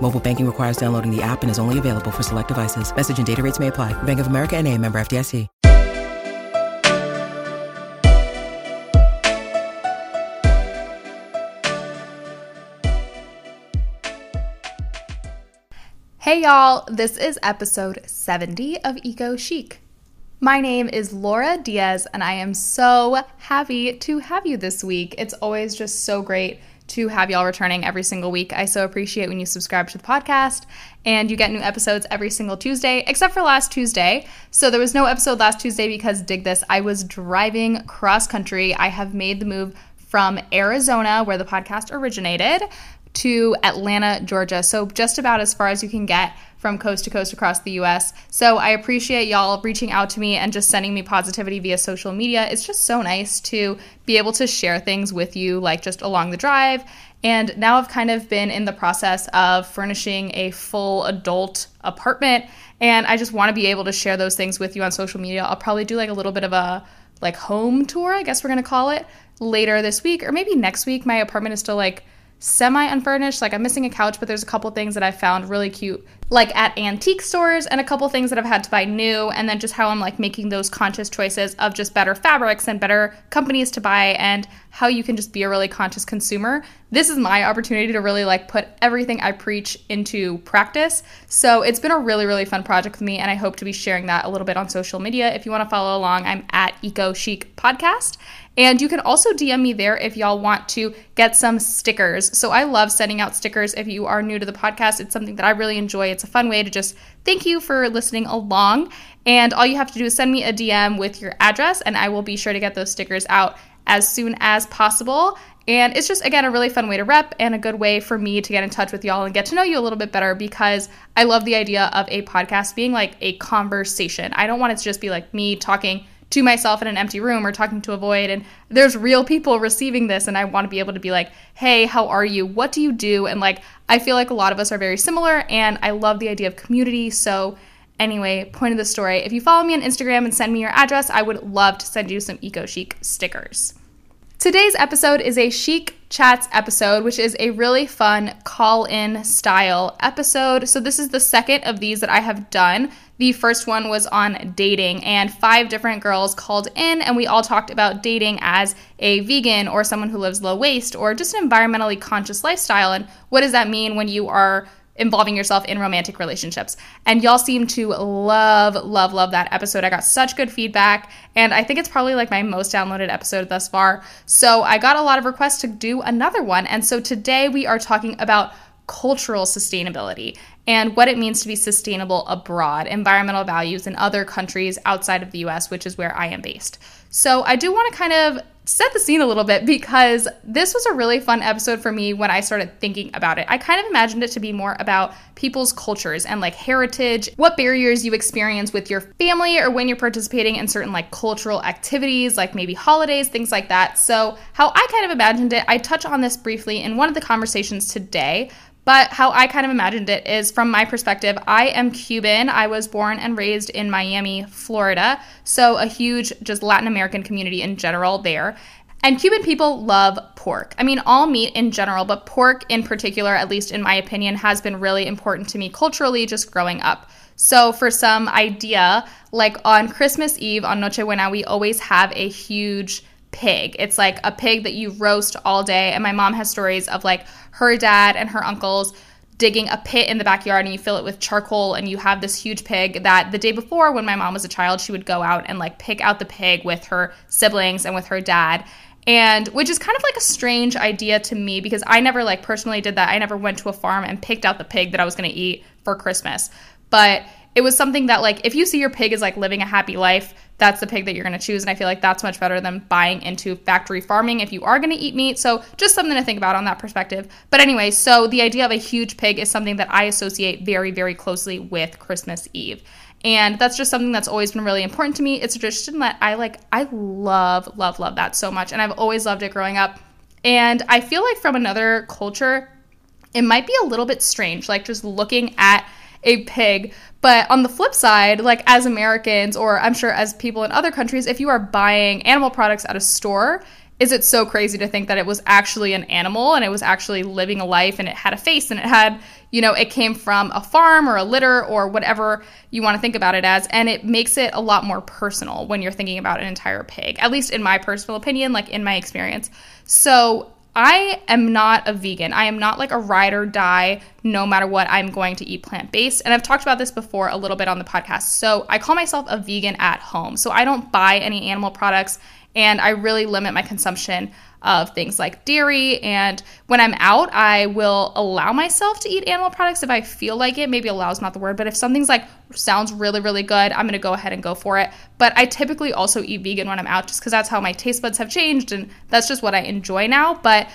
Mobile banking requires downloading the app and is only available for select devices. Message and data rates may apply. Bank of America and a member FDIC. Hey y'all, this is episode 70 of Eco Chic. My name is Laura Diaz, and I am so happy to have you this week. It's always just so great to have y'all returning every single week. I so appreciate when you subscribe to the podcast and you get new episodes every single Tuesday, except for last Tuesday. So there was no episode last Tuesday because, dig this, I was driving cross country. I have made the move from Arizona, where the podcast originated, to Atlanta, Georgia. So just about as far as you can get from coast to coast across the US. So I appreciate y'all reaching out to me and just sending me positivity via social media. It's just so nice to be able to share things with you, like just along the drive. And now I've kind of been in the process of furnishing a full adult apartment. And I just want to be able to share those things with you on social media. I'll probably do like a little bit of a like home tour, I guess we're going to call it, later this week or maybe next week. My apartment is still like semi unfurnished. Like I'm missing a couch, but there's a couple things that I found really cute, like at antique stores, and a couple things that I've had to buy new. And then just how I'm like making those conscious choices of just better fabrics and better companies to buy, and how you can just be a really conscious consumer. This is my opportunity to really like put everything I preach into practice. So it's been a really, really fun project with me, and I hope to be sharing that a little bit on social media. If you want to follow along, I'm at Eco Chic Podcast. And you can also DM me there if y'all want to get some stickers. So I love sending out stickers if you are new to the podcast. It's something that I really enjoy. It's a fun way to just thank you for listening along. And all you have to do is send me a DM with your address, and I will be sure to get those stickers out as soon as possible. And it's just, again, a really fun way to rep and a good way for me to get in touch with y'all and get to know you a little bit better because I love the idea of a podcast being like a conversation. I don't want it to just be like me talking to myself in an empty room or talking to a void and there's real people receiving this and I want to be able to be like, "Hey, how are you? What do you do?" and like I feel like a lot of us are very similar and I love the idea of community. So anyway, point of the story, if you follow me on Instagram and send me your address, I would love to send you some Eco Chic stickers. Today's episode is a Chic Chats episode, which is a really fun call in style episode. So, this is the second of these that I have done. The first one was on dating, and five different girls called in, and we all talked about dating as a vegan or someone who lives low waste or just an environmentally conscious lifestyle. And what does that mean when you are involving yourself in romantic relationships. And y'all seem to love, love, love that episode. I got such good feedback, and I think it's probably like my most downloaded episode thus far. So I got a lot of requests to do another one. And so today we are talking about cultural sustainability and what it means to be sustainable abroad, environmental values in other countries outside of the US, which is where I am based. So I do want to kind of set the scene a little bit because this was a really fun episode for me when I started thinking about it. I kind of imagined it to be more about people's cultures and like heritage, what barriers you experience with your family or when you're participating in certain like cultural activities, like maybe holidays, things like that. So, how I kind of imagined it, I touch on this briefly in one of the conversations today, but how I kind of imagined it is from my perspective, I am Cuban. I was born and raised in Miami, Florida. So a huge, just Latin American community in general there. And Cuban people love pork. I mean, all meat in general, but pork in particular, at least in my opinion, has been really important to me culturally just growing up. So, for some idea, like on Christmas Eve, on Noche Buena, we always have a huge pig. It's like a pig that you roast all day. And my mom has stories of like her dad and her uncles digging a pit in the backyard and you fill it with charcoal and you have this huge pig that the day before when my mom was a child she would go out and like pick out the pig with her siblings and with her dad and which is kind of like a strange idea to me because I never like personally did that. I never went to a farm and picked out the pig that I was going to eat for Christmas. But it was something that like if you see your pig is like living a happy life, that's the pig that you're going to choose and I feel like that's much better than buying into factory farming if you are going to eat meat. So just something to think about on that perspective. But anyway, so the idea of a huge pig is something that I associate very very closely with Christmas Eve. And that's just something that's always been really important to me. It's a tradition that I like, I love, love, love that so much. And I've always loved it growing up. And I feel like from another culture, it might be a little bit strange, like just looking at a pig. But on the flip side, like as Americans, or I'm sure as people in other countries, if you are buying animal products at a store, is it so crazy to think that it was actually an animal and it was actually living a life and it had a face and it had, you know, it came from a farm or a litter or whatever you want to think about it as. And it makes it a lot more personal when you're thinking about an entire pig, at least in my personal opinion, like in my experience. So I am not a vegan. I am not like a ride or die, no matter what, I'm going to eat plant based. And I've talked about this before a little bit on the podcast. So I call myself a vegan at home. So I don't buy any animal products and I really limit my consumption of things like dairy. And when I'm out, I will allow myself to eat animal products if I feel like it. Maybe allow is not the word, but if something's like sounds really, really good, I'm gonna go ahead and go for it. But I typically also eat vegan when I'm out just because that's how my taste buds have changed and that's just what I enjoy now. But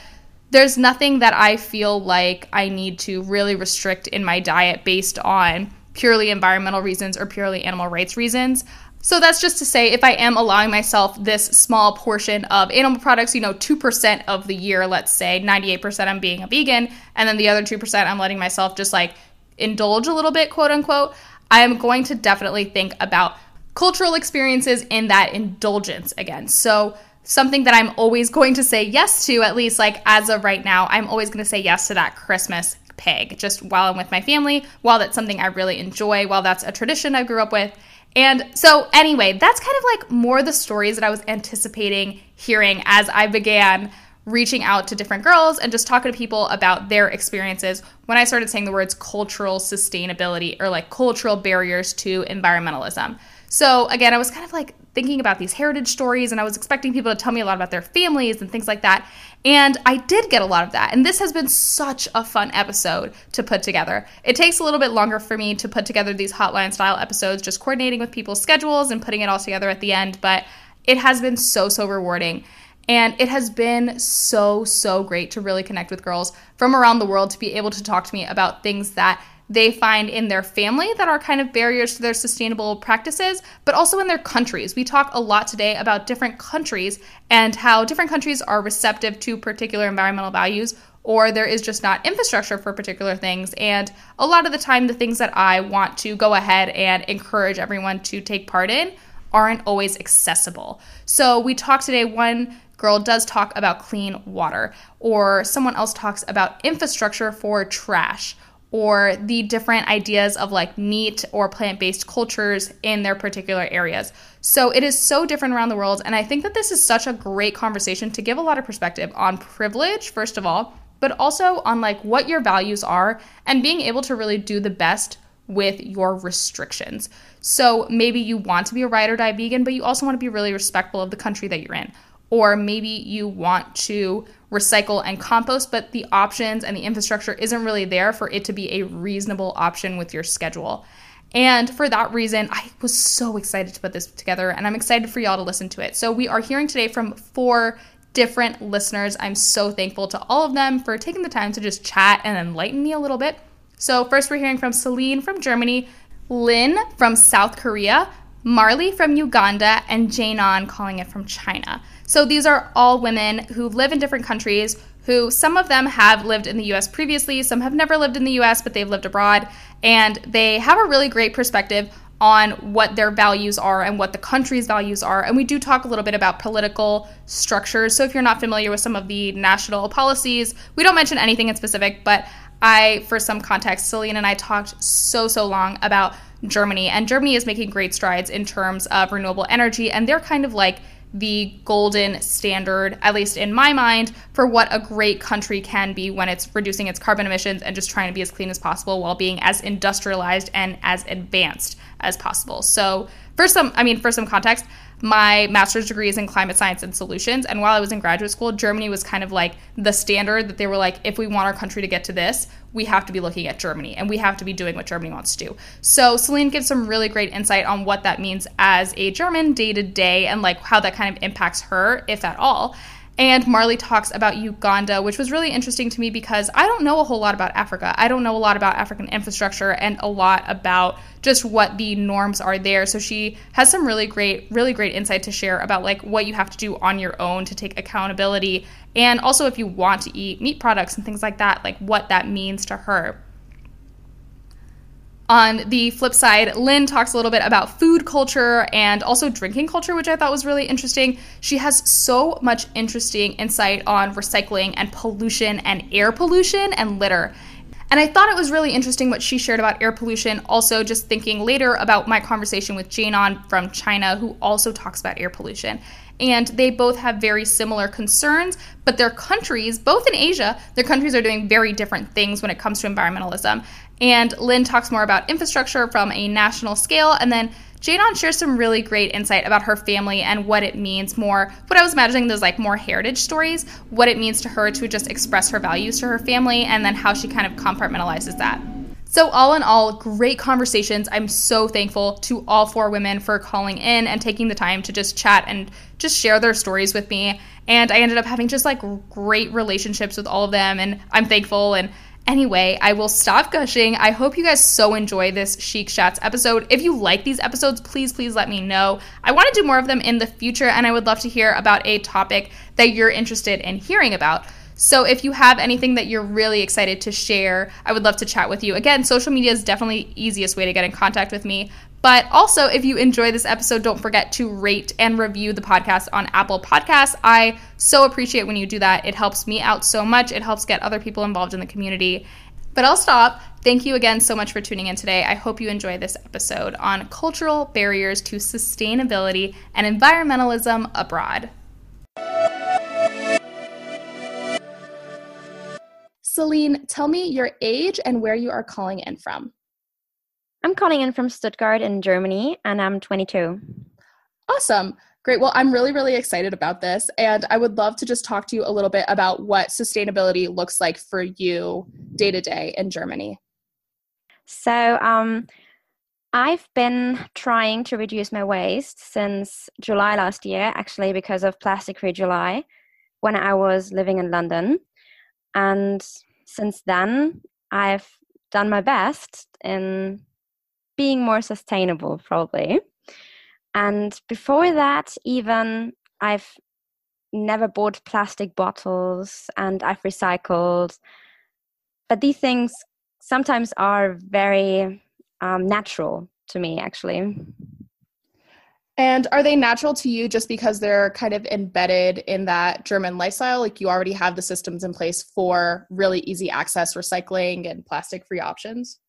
there's nothing that I feel like I need to really restrict in my diet based on purely environmental reasons or purely animal rights reasons. So that's just to say, if I am allowing myself this small portion of animal products, you know, 2% of the year, let's say, 98% I'm being a vegan, and then the other 2% I'm letting myself just like indulge a little bit, quote unquote, I am going to definitely think about cultural experiences in that indulgence again. So something that I'm always going to say yes to, at least like as of right now, I'm always going to say yes to that Christmas pig, just while I'm with my family, while that's something I really enjoy, while that's a tradition I grew up with and so, anyway, that's kind of like more the stories that I was anticipating hearing as I began reaching out to different girls and just talking to people about their experiences when I started saying the words cultural sustainability or like cultural barriers to environmentalism. So, again, I was kind of like thinking about these heritage stories and I was expecting people to tell me a lot about their families and things like that. And I did get a lot of that. And this has been such a fun episode to put together. It takes a little bit longer for me to put together these hotline style episodes, just coordinating with people's schedules and putting it all together at the end. But it has been so, so rewarding. And it has been so, so great to really connect with girls from around the world to be able to talk to me about things that they find in their family that are kind of barriers to their sustainable practices, but also in their countries. We talk a lot today about different countries and how different countries are receptive to particular environmental values or there is just not infrastructure for particular things. And a lot of the time, the things that I want to go ahead and encourage everyone to take part in aren't always accessible. So we talk today, one girl does talk about clean water, or someone else talks about infrastructure for trash or the different ideas of like meat or plant based cultures in their particular areas. So it is so different around the world. And I think that this is such a great conversation to give a lot of perspective on privilege, first of all, but also on like what your values are and being able to really do the best with your restrictions. So maybe you want to be a ride or die vegan, but you also want to be really respectful of the country that you're in. Or maybe you want to recycle and compost, but the options and the infrastructure isn't really there for it to be a reasonable option with your schedule. And for that reason, I was so excited to put this together and I'm excited for y'all to listen to it. So, we are hearing today from four different listeners. I'm so thankful to all of them for taking the time to just chat and enlighten me a little bit. So, first, we're hearing from Celine from Germany, Lynn from South Korea, Marley from Uganda, and Janon calling it from China. So these are all women who live in different countries, who some of them have lived in the US previously, some have never lived in the US, but they've lived abroad, and they have a really great perspective on what their values are and what the country's values are. And we do talk a little bit about political structures. So if you're not familiar with some of the national policies, we don't mention anything in specific, but I, for some context, Celine and I talked so, so long about Germany. And Germany is making great strides in terms of renewable energy. And they're kind of like the golden standard, at least in my mind, for what a great country can be when it's reducing its carbon emissions and just trying to be as clean as possible while being as industrialized and as advanced as possible. So, for some, I mean, for some context, my master's degree is in climate science and solutions. And while I was in graduate school, Germany was kind of like the standard that they were like, if we want our country to get to this, we have to be looking at Germany and we have to be doing what Germany wants to do. So Celine gives some really great insight on what that means as a German day to day and like how that kind of impacts her, if at all. And Marley talks about Uganda, which was really interesting to me because I don't know a whole lot about Africa. I don't know a lot about African infrastructure and a lot about just what the norms are there. So she has some really great, really great insight to share about like what you have to do on your own to take accountability. And also if you want to eat meat products and things like that, like what that means to her. On the flip side, Lynn talks a little bit about food culture and also drinking culture, which I thought was really interesting. She has so much interesting insight on recycling and pollution and air pollution and litter. And I thought it was really interesting what she shared about air pollution. Also, just thinking later about my conversation with Janon from China, who also talks about air pollution. And they both have very similar concerns, but their countries, both in Asia, their countries are doing very different things when it comes to environmentalism. And Lynn talks more about infrastructure from a national scale. And then Janon shares some really great insight about her family and what it means more. What I was imagining those like more heritage stories, what it means to her to just express her values to her family, and then how she kind of compartmentalizes that. So, all in all, great conversations. I'm so thankful to all four women for calling in and taking the time to just chat and just share their stories with me. And I ended up having just like great relationships with all of them, and I'm thankful. And Anyway, I will stop gushing. I hope you guys so enjoy this Chic Chats episode. If you like these episodes, please, please let me know. I want to do more of them in the future, and I would love to hear about a topic that you're interested in hearing about. So if you have anything that you're really excited to share, I would love to chat with you. Again, social media is definitely easiest way to get in contact with me. But also, if you enjoy this episode, don't forget to rate and review the podcast on Apple Podcasts. I so appreciate when you do that. It helps me out so much, it helps get other people involved in the community. But I'll stop. Thank you again so much for tuning in today. I hope you enjoy this episode on cultural barriers to sustainability and environmentalism abroad. Celine, tell me your age and where you are calling in from. I'm calling in from Stuttgart in Germany, and I'm 22. Awesome. Great. Well, I'm really, really excited about this. And I would love to just talk to you a little bit about what sustainability looks like for you day to day in Germany. So, um, I've been trying to reduce my waste since July last year, actually, because of Plastic Free July when I was living in London. And since then, I've done my best in being more sustainable, probably. And before that, even I've never bought plastic bottles and I've recycled. But these things sometimes are very um, natural to me, actually. And are they natural to you just because they're kind of embedded in that German lifestyle? Like you already have the systems in place for really easy access recycling and plastic free options?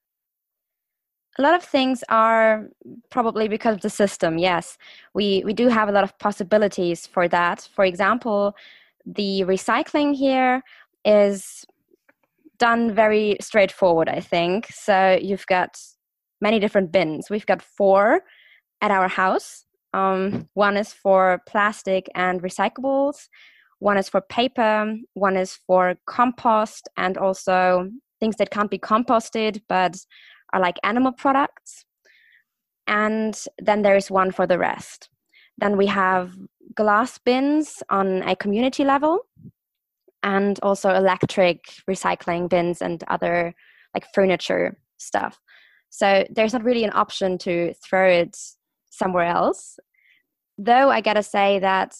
A lot of things are probably because of the system yes. We we do have a lot of possibilities for that. For example the recycling here is done very straightforward i think. So you've got many different bins. We've got four at our house. Um, one is for plastic and recyclables. One is for paper. One is for compost and also things that can't be composted but are like animal products. And then there is one for the rest. Then we have glass bins on a community level and also electric recycling bins and other like furniture stuff. So there's not really an option to throw it somewhere else. Though I gotta say that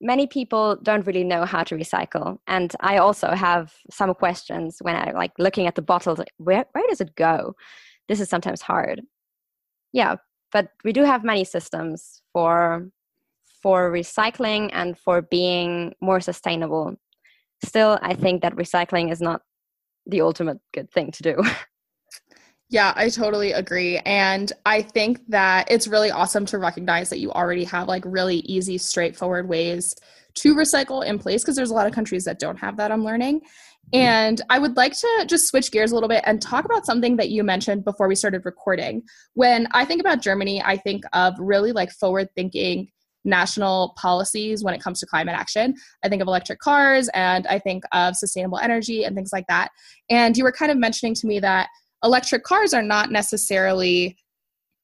many people don't really know how to recycle and i also have some questions when i like looking at the bottles like, where, where does it go this is sometimes hard yeah but we do have many systems for for recycling and for being more sustainable still i think that recycling is not the ultimate good thing to do Yeah, I totally agree. And I think that it's really awesome to recognize that you already have like really easy, straightforward ways to recycle in place because there's a lot of countries that don't have that, I'm learning. And I would like to just switch gears a little bit and talk about something that you mentioned before we started recording. When I think about Germany, I think of really like forward thinking national policies when it comes to climate action. I think of electric cars and I think of sustainable energy and things like that. And you were kind of mentioning to me that electric cars are not necessarily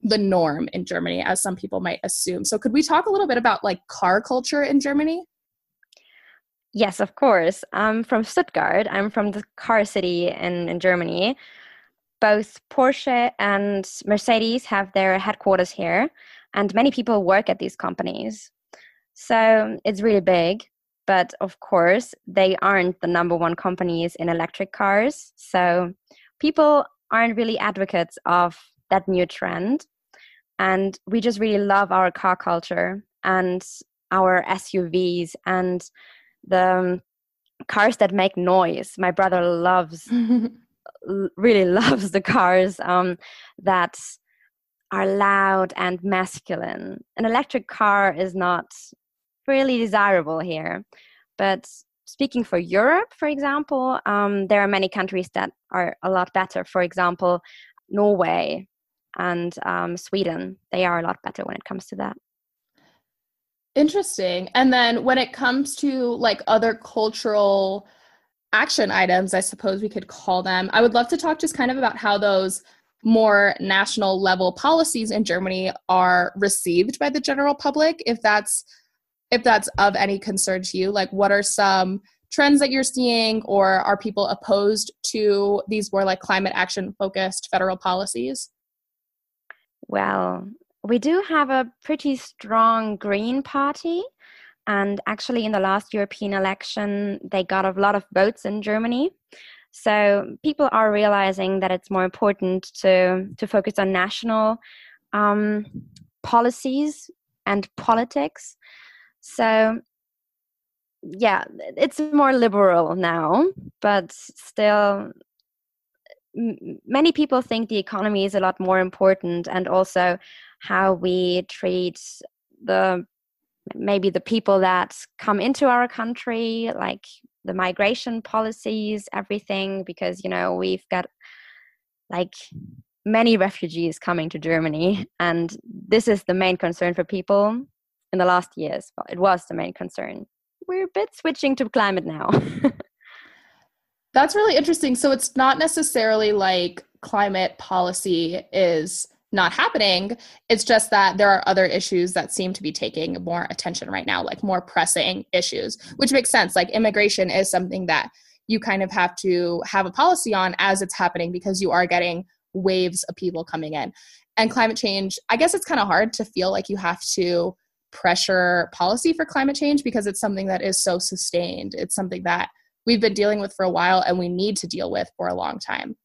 the norm in Germany as some people might assume. So could we talk a little bit about like car culture in Germany? Yes, of course. I'm from Stuttgart. I'm from the car city in, in Germany. Both Porsche and Mercedes have their headquarters here, and many people work at these companies. So it's really big, but of course, they aren't the number one companies in electric cars. So people aren't really advocates of that new trend. And we just really love our car culture and our SUVs and the um, cars that make noise. My brother loves, really loves the cars um, that are loud and masculine. An electric car is not really desirable here. But speaking for Europe, for example, um, there are many countries that are a lot better. For example, Norway and um, Sweden, they are a lot better when it comes to that. Interesting. And then when it comes to like other cultural action items, I suppose we could call them, I would love to talk just kind of about how those more national level policies in Germany are received by the general public if that's if that's of any concern to you like what are some trends that you're seeing or are people opposed to these more like climate action focused federal policies well we do have a pretty strong Green Party. And actually, in the last European election, they got a lot of votes in Germany. So people are realizing that it's more important to, to focus on national um, policies and politics. So, yeah, it's more liberal now, but still, many people think the economy is a lot more important and also how we treat the maybe the people that come into our country like the migration policies everything because you know we've got like many refugees coming to germany and this is the main concern for people in the last years. Well it was the main concern. We're a bit switching to climate now. That's really interesting. So it's not necessarily like climate policy is not happening. It's just that there are other issues that seem to be taking more attention right now, like more pressing issues, which makes sense. Like immigration is something that you kind of have to have a policy on as it's happening because you are getting waves of people coming in. And climate change, I guess it's kind of hard to feel like you have to pressure policy for climate change because it's something that is so sustained. It's something that we've been dealing with for a while and we need to deal with for a long time.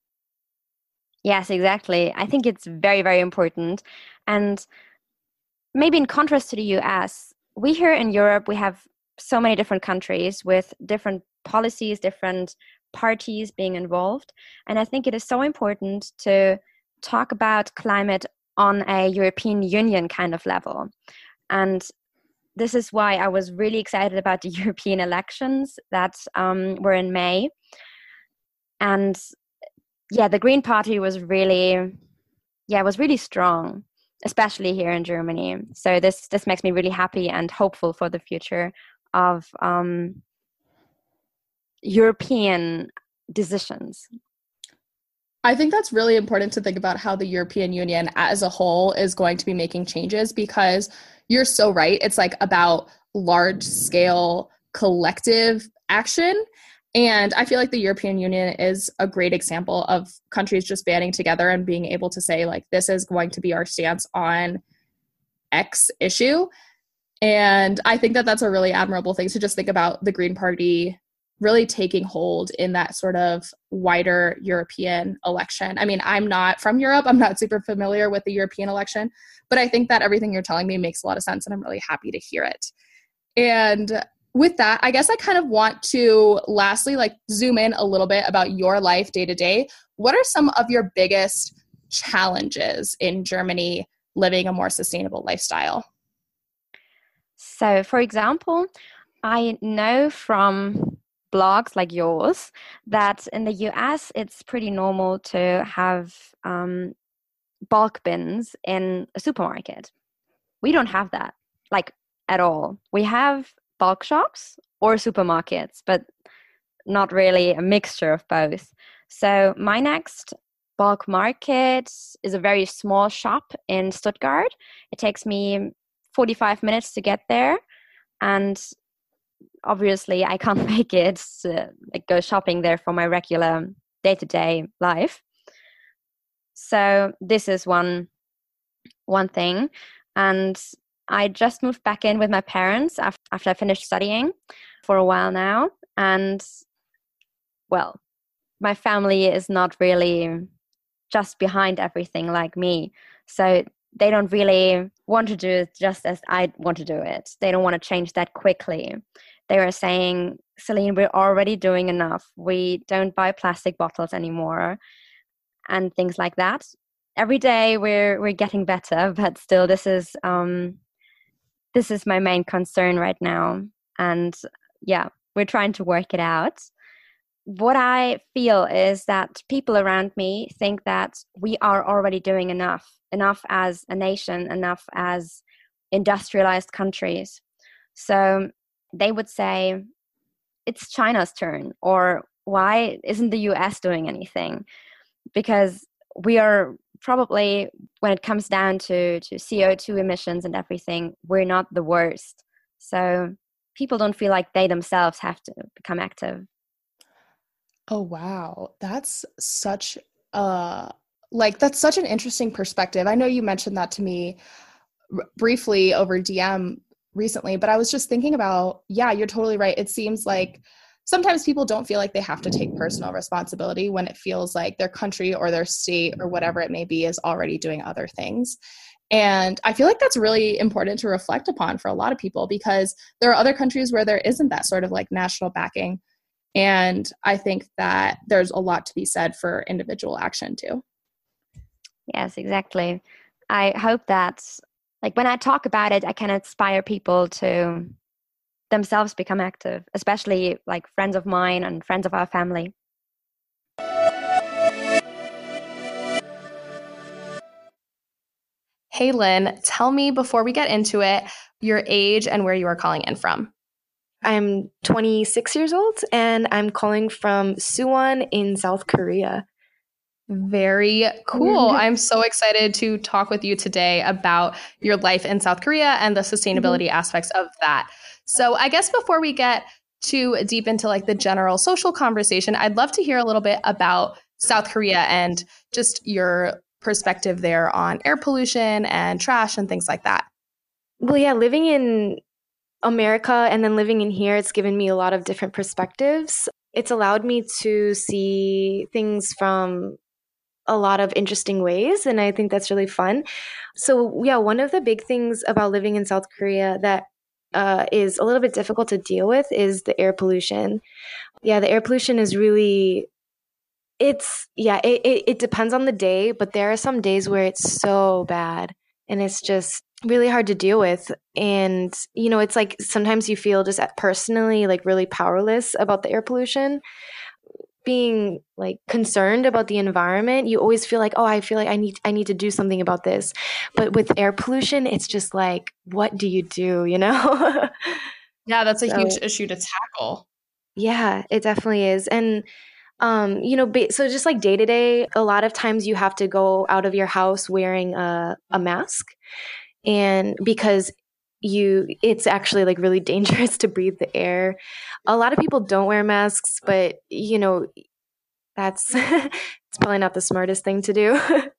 Yes, exactly. I think it's very, very important. And maybe in contrast to the US, we here in Europe, we have so many different countries with different policies, different parties being involved. And I think it is so important to talk about climate on a European Union kind of level. And this is why I was really excited about the European elections that um, were in May. And yeah, the Green Party was really, yeah, was really strong, especially here in Germany. So this this makes me really happy and hopeful for the future of um, European decisions. I think that's really important to think about how the European Union as a whole is going to be making changes because you're so right. It's like about large scale collective action and I feel like the European Union is a great example of countries just banding together and being able to say, like, this is going to be our stance on X issue. And I think that that's a really admirable thing to just think about the Green Party really taking hold in that sort of wider European election. I mean, I'm not from Europe, I'm not super familiar with the European election, but I think that everything you're telling me makes a lot of sense and I'm really happy to hear it. And with that, I guess I kind of want to lastly like zoom in a little bit about your life day to day. What are some of your biggest challenges in Germany living a more sustainable lifestyle? So, for example, I know from blogs like yours that in the US it's pretty normal to have um, bulk bins in a supermarket. We don't have that, like at all. We have bulk shops or supermarkets, but not really a mixture of both. So, my next bulk market is a very small shop in Stuttgart. It takes me 45 minutes to get there. And obviously, I can't make it to, like, go shopping there for my regular day to day life. So, this is one one thing. And I just moved back in with my parents after, after I finished studying for a while now. And well, my family is not really just behind everything like me. So they don't really want to do it just as I want to do it. They don't want to change that quickly. They were saying, Celine, we're already doing enough. We don't buy plastic bottles anymore and things like that. Every day we're we're getting better, but still this is um this is my main concern right now. And yeah, we're trying to work it out what I feel is that people around me think that we are already doing enough, enough as a nation, enough as industrialized countries. So they would say, it's China's turn, or why isn't the US doing anything? Because we are probably, when it comes down to, to CO2 emissions and everything, we're not the worst. So people don't feel like they themselves have to become active. Oh wow. That's such a like that's such an interesting perspective. I know you mentioned that to me r- briefly over DM recently, but I was just thinking about yeah, you're totally right. It seems like sometimes people don't feel like they have to take personal responsibility when it feels like their country or their state or whatever it may be is already doing other things. And I feel like that's really important to reflect upon for a lot of people because there are other countries where there isn't that sort of like national backing and I think that there's a lot to be said for individual action too. Yes, exactly. I hope that, like, when I talk about it, I can inspire people to themselves become active, especially like friends of mine and friends of our family. Hey, Lynn, tell me before we get into it your age and where you are calling in from. I'm 26 years old and I'm calling from Suwon in South Korea. Very cool. I'm so excited to talk with you today about your life in South Korea and the sustainability mm-hmm. aspects of that. So, I guess before we get too deep into like the general social conversation, I'd love to hear a little bit about South Korea and just your perspective there on air pollution and trash and things like that. Well, yeah, living in America and then living in here, it's given me a lot of different perspectives. It's allowed me to see things from a lot of interesting ways, and I think that's really fun. So, yeah, one of the big things about living in South Korea that uh, is a little bit difficult to deal with is the air pollution. Yeah, the air pollution is really it's yeah it, it, it depends on the day but there are some days where it's so bad and it's just really hard to deal with and you know it's like sometimes you feel just personally like really powerless about the air pollution being like concerned about the environment you always feel like oh i feel like i need i need to do something about this. But with air pollution it's just like what do you do? You know? Yeah that's a so, huge issue to tackle. Yeah it definitely is and um you know so just like day to day a lot of times you have to go out of your house wearing a, a mask and because you it's actually like really dangerous to breathe the air. A lot of people don't wear masks but you know that's it's probably not the smartest thing to do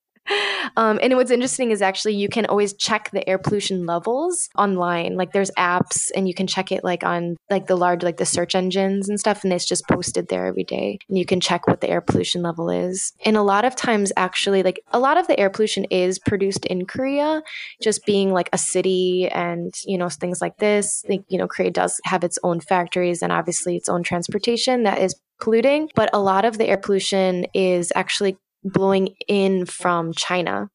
um, and what's interesting is actually you can always check the air pollution levels online. Like there's apps and you can check it like on like the large like the search engines and stuff, and it's just posted there every day. And you can check what the air pollution level is. And a lot of times, actually, like a lot of the air pollution is produced in Korea, just being like a city and you know things like this. Like you know, Korea does have its own factories and obviously its own transportation that is polluting, but a lot of the air pollution is actually blowing in from China.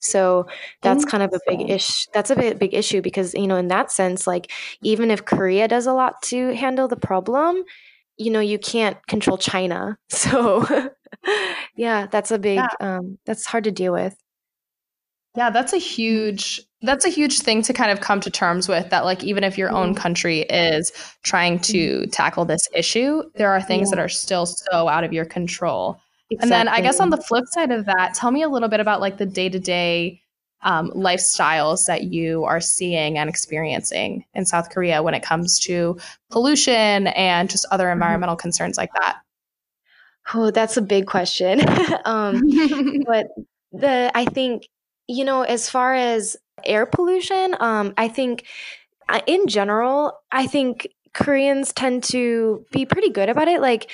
So that's kind of a big issue. That's a big, big issue because, you know, in that sense, like even if Korea does a lot to handle the problem, you know, you can't control China. So yeah, that's a big, yeah. um, that's hard to deal with. Yeah, that's a huge that's a huge thing to kind of come to terms with that like even if your own mm-hmm. country is trying to mm-hmm. tackle this issue, there are things yeah. that are still so out of your control. Exactly. And then I guess on the flip side of that, tell me a little bit about like the day-to-day um, lifestyles that you are seeing and experiencing in South Korea when it comes to pollution and just other mm-hmm. environmental mm-hmm. concerns like that. Oh, that's a big question. um, but the I think you know, as far as air pollution, um, I think uh, in general, I think Koreans tend to be pretty good about it. Like,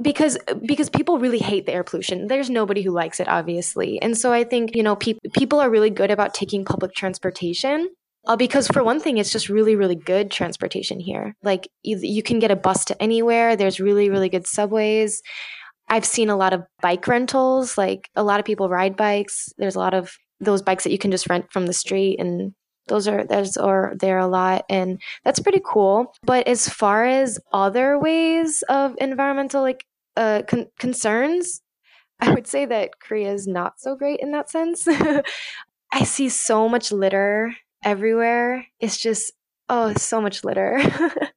because because people really hate the air pollution. There's nobody who likes it obviously. And so i think you know pe- people are really good about taking public transportation uh, because for one thing it's just really really good transportation here. Like you, you can get a bus to anywhere. There's really really good subways. I've seen a lot of bike rentals. Like a lot of people ride bikes. There's a lot of those bikes that you can just rent from the street and those are there's are there a lot and that's pretty cool. But as far as other ways of environmental like uh, con- concerns i would say that korea is not so great in that sense. I see so much litter everywhere. It's just oh so much litter.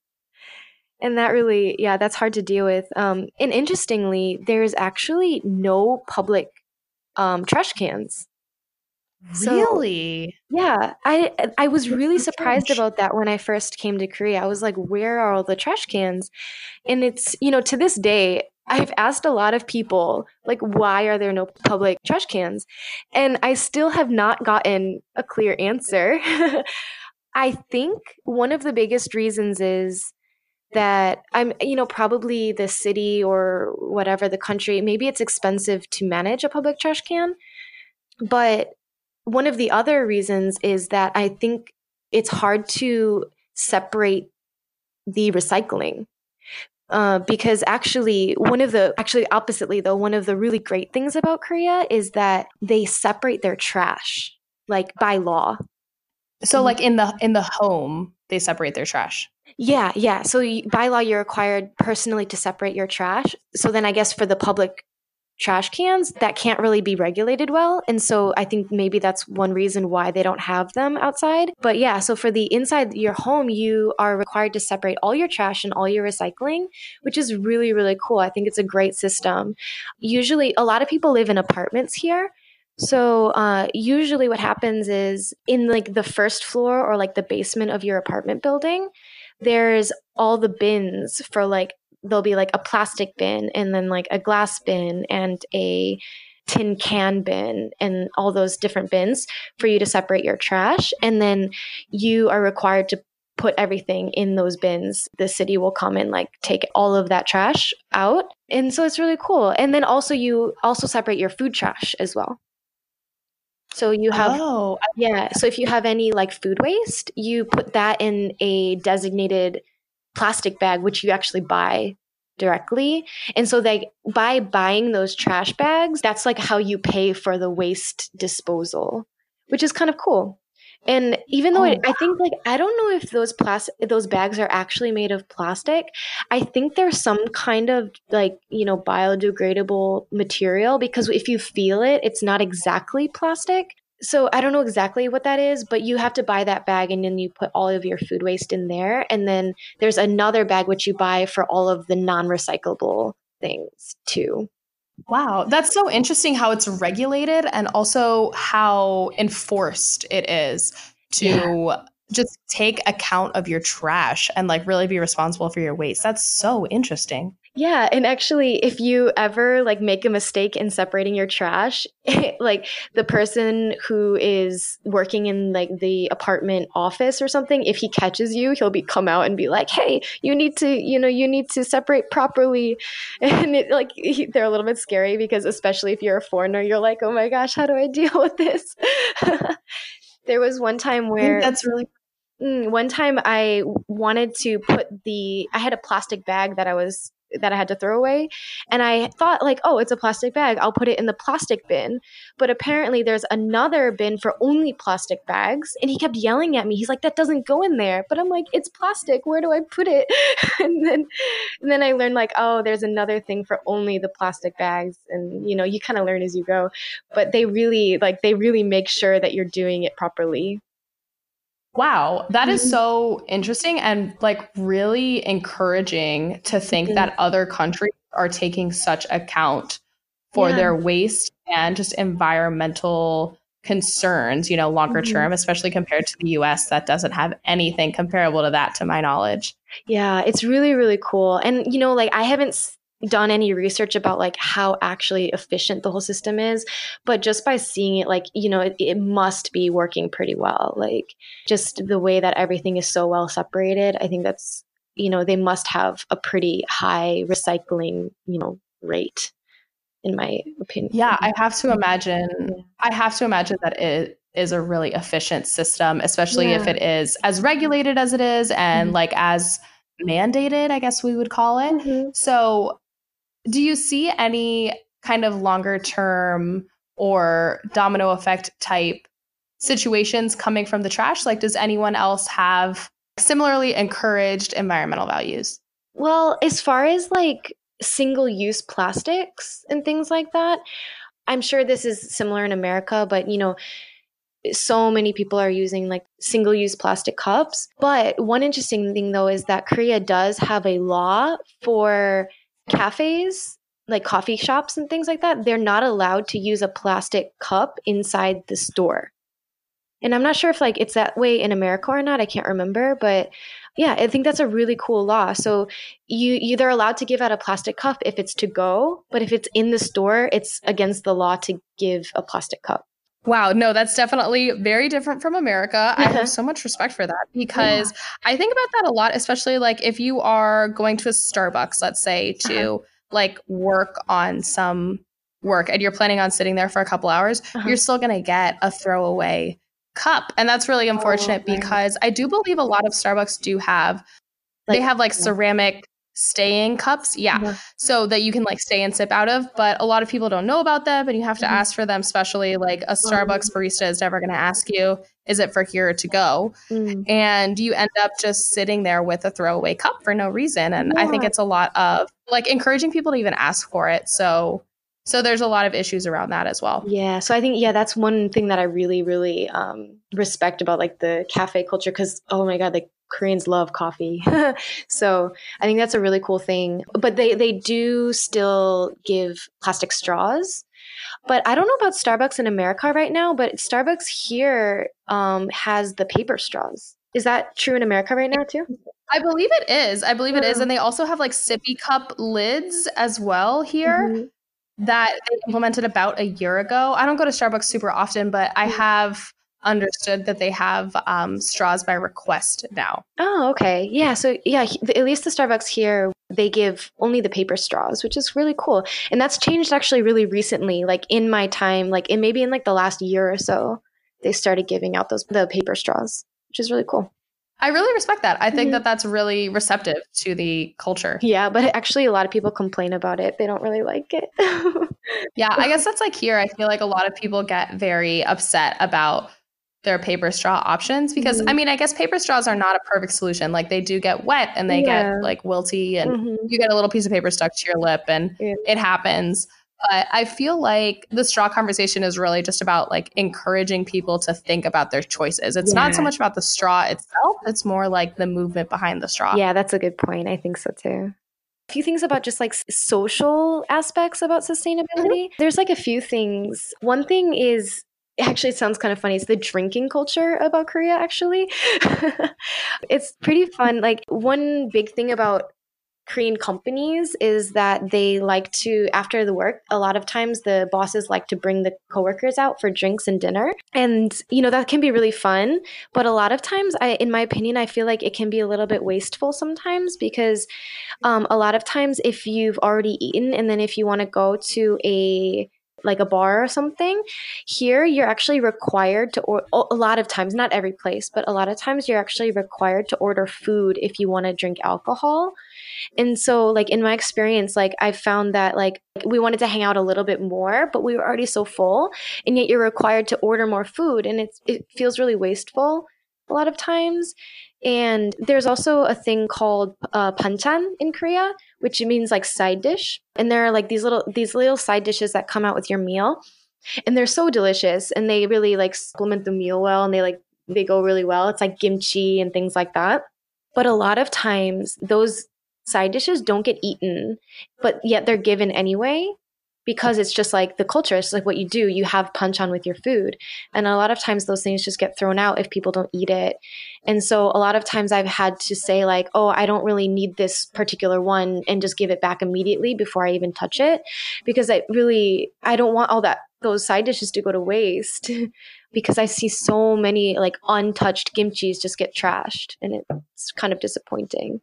And that really yeah that's hard to deal with. Um, and interestingly there's actually no public um, trash cans Uh, really? So, yeah, I I was really surprised about that when I first came to Korea. I was like, where are all the trash cans? And it's, you know, to this day, I've asked a lot of people, like, why are there no public trash cans? And I still have not gotten a clear answer. I think one of the biggest reasons is that I'm, you know, probably the city or whatever the country, maybe it's expensive to manage a public trash can. But one of the other reasons is that I think it's hard to separate the recycling. Uh, because actually, one of the actually oppositely though, one of the really great things about Korea is that they separate their trash like by law. So, mm-hmm. like in the in the home, they separate their trash. Yeah, yeah. So you, by law, you're required personally to separate your trash. So then, I guess for the public trash cans that can't really be regulated well. And so I think maybe that's one reason why they don't have them outside. But yeah, so for the inside your home, you are required to separate all your trash and all your recycling, which is really, really cool. I think it's a great system. Usually, a lot of people live in apartments here. So uh, usually, what happens is in like the first floor or like the basement of your apartment building, there's all the bins for like there'll be like a plastic bin and then like a glass bin and a tin can bin and all those different bins for you to separate your trash. And then you are required to put everything in those bins. The city will come and like take all of that trash out. And so it's really cool. And then also you also separate your food trash as well. So you have oh, yeah, so if you have any like food waste, you put that in a designated plastic bag, which you actually buy directly. And so they by buying those trash bags, that's like how you pay for the waste disposal, which is kind of cool. And even though oh, it, I think like I don't know if those plastic those bags are actually made of plastic. I think there's some kind of like, you know, biodegradable material because if you feel it, it's not exactly plastic, so I don't know exactly what that is, but you have to buy that bag and then you put all of your food waste in there. And then there's another bag which you buy for all of the non recyclable things too. Wow, that's so interesting how it's regulated and also how enforced it is to yeah. just take account of your trash and like really be responsible for your waste. That's so interesting. Yeah, and actually if you ever like make a mistake in separating your trash, like the person who is working in like the apartment office or something, if he catches you, he'll be come out and be like, "Hey, you need to, you know, you need to separate properly." And it like he, they're a little bit scary because especially if you're a foreigner, you're like, "Oh my gosh, how do I deal with this?" there was one time where that's really mm, one time I wanted to put the I had a plastic bag that I was that I had to throw away. And I thought like, oh, it's a plastic bag. I'll put it in the plastic bin. But apparently there's another bin for only plastic bags. And he kept yelling at me. He's like, that doesn't go in there. But I'm like, it's plastic. Where do I put it? and then and then I learned like, oh, there's another thing for only the plastic bags. And you know, you kind of learn as you go. But they really like they really make sure that you're doing it properly. Wow, that is mm-hmm. so interesting and like really encouraging to think mm-hmm. that other countries are taking such account for yeah. their waste and just environmental concerns, you know, longer mm-hmm. term, especially compared to the US that doesn't have anything comparable to that to my knowledge. Yeah, it's really really cool. And you know, like I haven't done any research about like how actually efficient the whole system is but just by seeing it like you know it, it, must be working pretty well like just the way that everything is so well separated i think that's you know they must have a pretty high recycling you know rate in my opinion yeah i have to imagine yeah. i have to imagine that it is a really efficient system especially yeah. if it is as regulated as it is and mm-hmm. like as mandated, I guess we would call it. Mm-hmm. So do you see any kind of longer term or domino effect type situations coming from the trash? Like, does anyone else have similarly encouraged environmental values? Well, as far as like single use plastics and things like that, I'm sure this is similar in America, but you know, so many people are using like single use plastic cups. But one interesting thing though is that Korea does have a law for cafes like coffee shops and things like that, they're not allowed to use a plastic cup inside the store. And I'm not sure if like it's that way in America or not. I can't remember, but yeah, I think that's a really cool law. So you you they're allowed to give out a plastic cup if it's to go, but if it's in the store, it's against the law to give a plastic cup. Wow, no, that's definitely very different from America. I have so much respect for that because yeah. I think about that a lot, especially like if you are going to a Starbucks, let's say, to uh-huh. like work on some work and you're planning on sitting there for a couple hours, uh-huh. you're still going to get a throwaway cup. And that's really unfortunate oh, because I do believe a lot of Starbucks do have like, they have like ceramic staying cups yeah mm-hmm. so that you can like stay and sip out of but a lot of people don't know about them and you have to mm-hmm. ask for them especially like a starbucks barista is never going to ask you is it for here to go mm. and you end up just sitting there with a throwaway cup for no reason and yeah. i think it's a lot of like encouraging people to even ask for it so so there's a lot of issues around that as well yeah so i think yeah that's one thing that i really really um respect about like the cafe culture because oh my god like Koreans love coffee. so I think that's a really cool thing. But they, they do still give plastic straws. But I don't know about Starbucks in America right now, but Starbucks here um, has the paper straws. Is that true in America right now too? I believe it is. I believe it is. And they also have like sippy cup lids as well here. Mm-hmm. That they implemented about a year ago. I don't go to Starbucks super often, but I mm-hmm. have understood that they have um, straws by request now. Oh, okay. Yeah. So, yeah, at least the Starbucks here, they give only the paper straws, which is really cool. And that's changed actually really recently, like in my time, like in maybe in like the last year or so, they started giving out those the paper straws, which is really cool. I really respect that. I think mm-hmm. that that's really receptive to the culture. Yeah, but actually, a lot of people complain about it. They don't really like it. yeah, I guess that's like here. I feel like a lot of people get very upset about their paper straw options because mm-hmm. I mean I guess paper straws are not a perfect solution like they do get wet and they yeah. get like wilty and mm-hmm. you get a little piece of paper stuck to your lip and yeah. it happens but I feel like the straw conversation is really just about like encouraging people to think about their choices. It's yeah. not so much about the straw itself, it's more like the movement behind the straw. Yeah, that's a good point. I think so too. A few things about just like social aspects about sustainability. Mm-hmm. There's like a few things. One thing is actually it sounds kind of funny it's the drinking culture about korea actually it's pretty fun like one big thing about Korean companies is that they like to, after the work, a lot of times the bosses like to bring the coworkers out for drinks and dinner. And, you know, that can be really fun. But a lot of times, I, in my opinion, I feel like it can be a little bit wasteful sometimes because um, a lot of times if you've already eaten and then if you want to go to a like a bar or something. Here, you're actually required to, or a lot of times, not every place, but a lot of times you're actually required to order food if you want to drink alcohol. And so, like, in my experience, like, I found that, like, we wanted to hang out a little bit more, but we were already so full, and yet you're required to order more food, and it's, it feels really wasteful a lot of times. And there's also a thing called uh, panchan in Korea, which means like side dish. And there are like these little these little side dishes that come out with your meal, and they're so delicious, and they really like supplement the meal well, and they like they go really well. It's like kimchi and things like that. But a lot of times those side dishes don't get eaten, but yet they're given anyway because it's just like the culture. It's like what you do. You have panchan with your food. And a lot of times those things just get thrown out if people don't eat it. And so a lot of times I've had to say like, oh, I don't really need this particular one and just give it back immediately before I even touch it. Because I really, I don't want all that, those side dishes to go to waste. because I see so many like untouched kimchis just get trashed and it's kind of disappointing.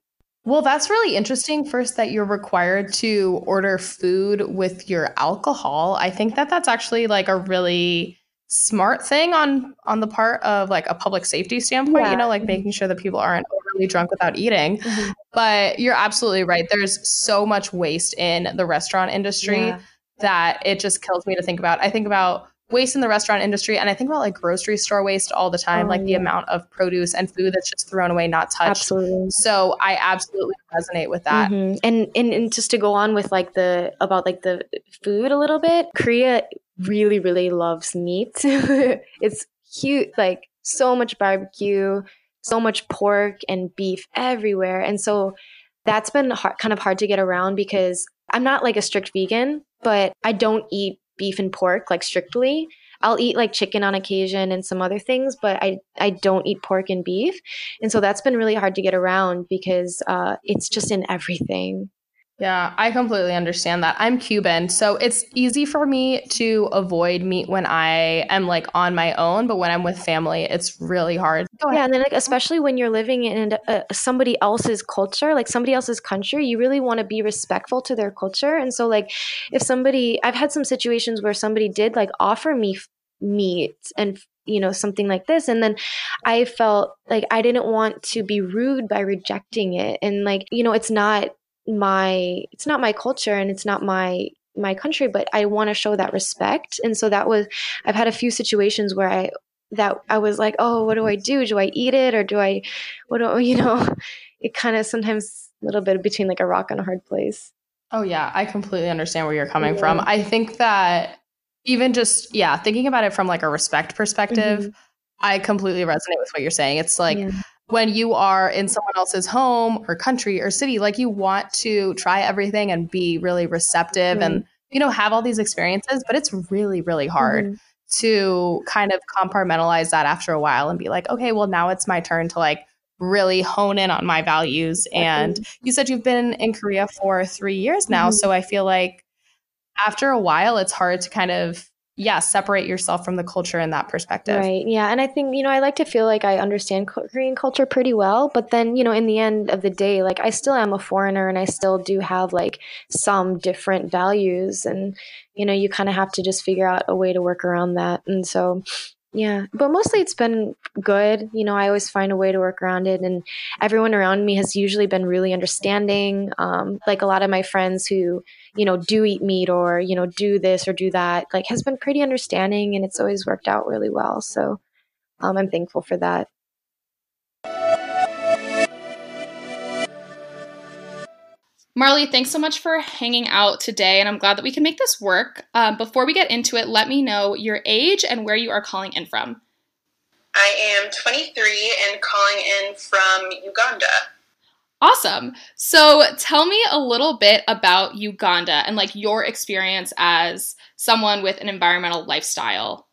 Well, that's really interesting. First, that you're required to order food with your alcohol. I think that that's actually like a really smart thing on on the part of like a public safety standpoint. Yeah. You know, like making sure that people aren't overly drunk without eating. Mm-hmm. But you're absolutely right. There's so much waste in the restaurant industry yeah. that it just kills me to think about. I think about waste in the restaurant industry and i think about like grocery store waste all the time oh, like the yeah. amount of produce and food that's just thrown away not touched. Absolutely. So i absolutely resonate with that. Mm-hmm. and, and and just to go on with like the about like the food a little bit korea really really loves meat. It's cute like so much barbecue so much pork and beef everywhere. And so that's been hard, kind of hard to get around because i'm not like a strict vegan but i don't eat beef and pork like strictly. I'll eat like chicken on occasion and some other things, but I I don't eat pork and beef, and so that's been really hard to get around because uh, it's just in everything. Yeah, I completely understand that. I'm Cuban, so it's easy for me to avoid meat when I am like on my own, but when I'm with family, it's really hard. Yeah, and then like especially when you're living in somebody else's culture, like somebody else's country, you really want to be respectful to their culture. And so like if somebody I've had some situations where somebody did like offer me meat and you know something like this and then i felt like i didn't want to be rude by rejecting it and like you know it's not my it's not my culture and it's not my my country but i want to show that respect. And so that was i've had a few situations where i that i was like oh what do i do? Do i eat it or do i what do you know? It kind of sometimes a little bit between like a rock and a hard place. Oh yeah i completely understand where you're coming yeah. from i think that even just yeah thinking about it from like a respect perspective mm-hmm. i completely resonate with what you're saying. It's like yeah when you are in someone else's home or country or city, like you want to try everything and be really receptive mm-hmm. and, you know, have all these experiences, but it's really, really hard mm-hmm. to kind of compartmentalize that after a while and be like, okay, well, now it's my turn to like really hone in on my values. And you said you've been in Korea for three years now. Mm-hmm. So I feel like after a while, it's hard to kind of yeah, separate yourself from the culture in that perspective. Right. Yeah. And I think, you know, I like to feel like I understand Korean culture pretty well. But then, you know, in the end of the day, like I still am a foreigner and I still do have like some different values. And, you know, you kind of have to just figure out a way to work around that. And so, yeah, but mostly it's been good. You know, I always find a way to work around it, and everyone around me has usually been really understanding. Um, like a lot of my friends who, you know, do eat meat or you know do this or do that, like has been pretty understanding, and it's always worked out really well. So, um, I'm thankful for that. Marley, thanks so much for hanging out today, and I'm glad that we can make this work. Um, before we get into it, let me know your age and where you are calling in from. I am 23 and calling in from Uganda. Awesome. So tell me a little bit about Uganda and like your experience as someone with an environmental lifestyle.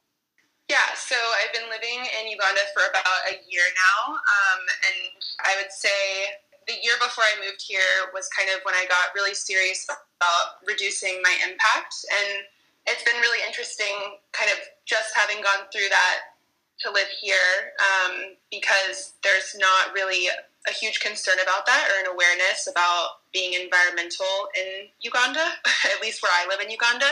Yeah, so I've been living in Uganda for about a year now, um, and I would say the year before I moved here was kind of when I got really serious about reducing my impact. And it's been really interesting, kind of just having gone through that to live here um, because there's not really a huge concern about that or an awareness about being environmental in Uganda, at least where I live in Uganda.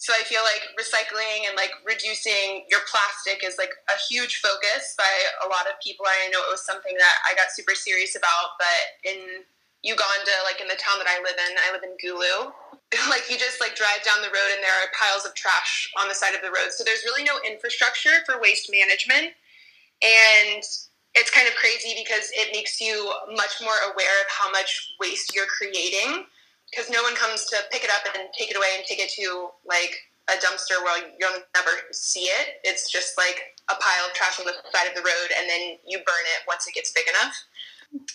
So I feel like recycling and like reducing your plastic is like a huge focus by a lot of people. I know it was something that I got super serious about, but in Uganda, like in the town that I live in, I live in Gulu. Like you just like drive down the road and there are piles of trash on the side of the road. So there's really no infrastructure for waste management. And it's kind of crazy because it makes you much more aware of how much waste you're creating because no one comes to pick it up and take it away and take it to like a dumpster where you'll never see it. It's just like a pile of trash on the side of the road, and then you burn it once it gets big enough.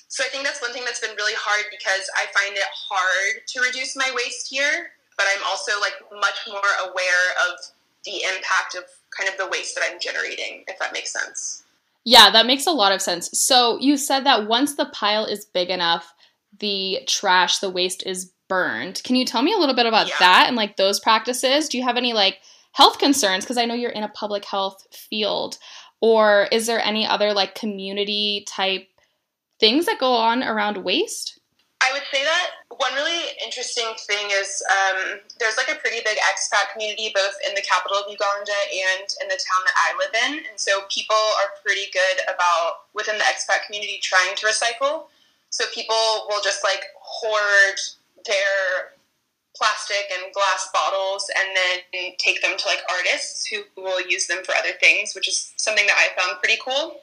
So I think that's one thing that's been really hard because I find it hard to reduce my waste here, but I'm also like much more aware of the impact of kind of the waste that I'm generating, if that makes sense. Yeah, that makes a lot of sense. So you said that once the pile is big enough, the trash, the waste is burned. Can you tell me a little bit about yeah. that and like those practices? Do you have any like health concerns? Because I know you're in a public health field. Or is there any other like community type things that go on around waste? I would say that one really interesting thing is um, there's like a pretty big expat community both in the capital of Uganda and in the town that I live in. And so people are pretty good about within the expat community trying to recycle. So people will just like hoard their plastic and glass bottles and then take them to like artists who will use them for other things, which is something that I found pretty cool.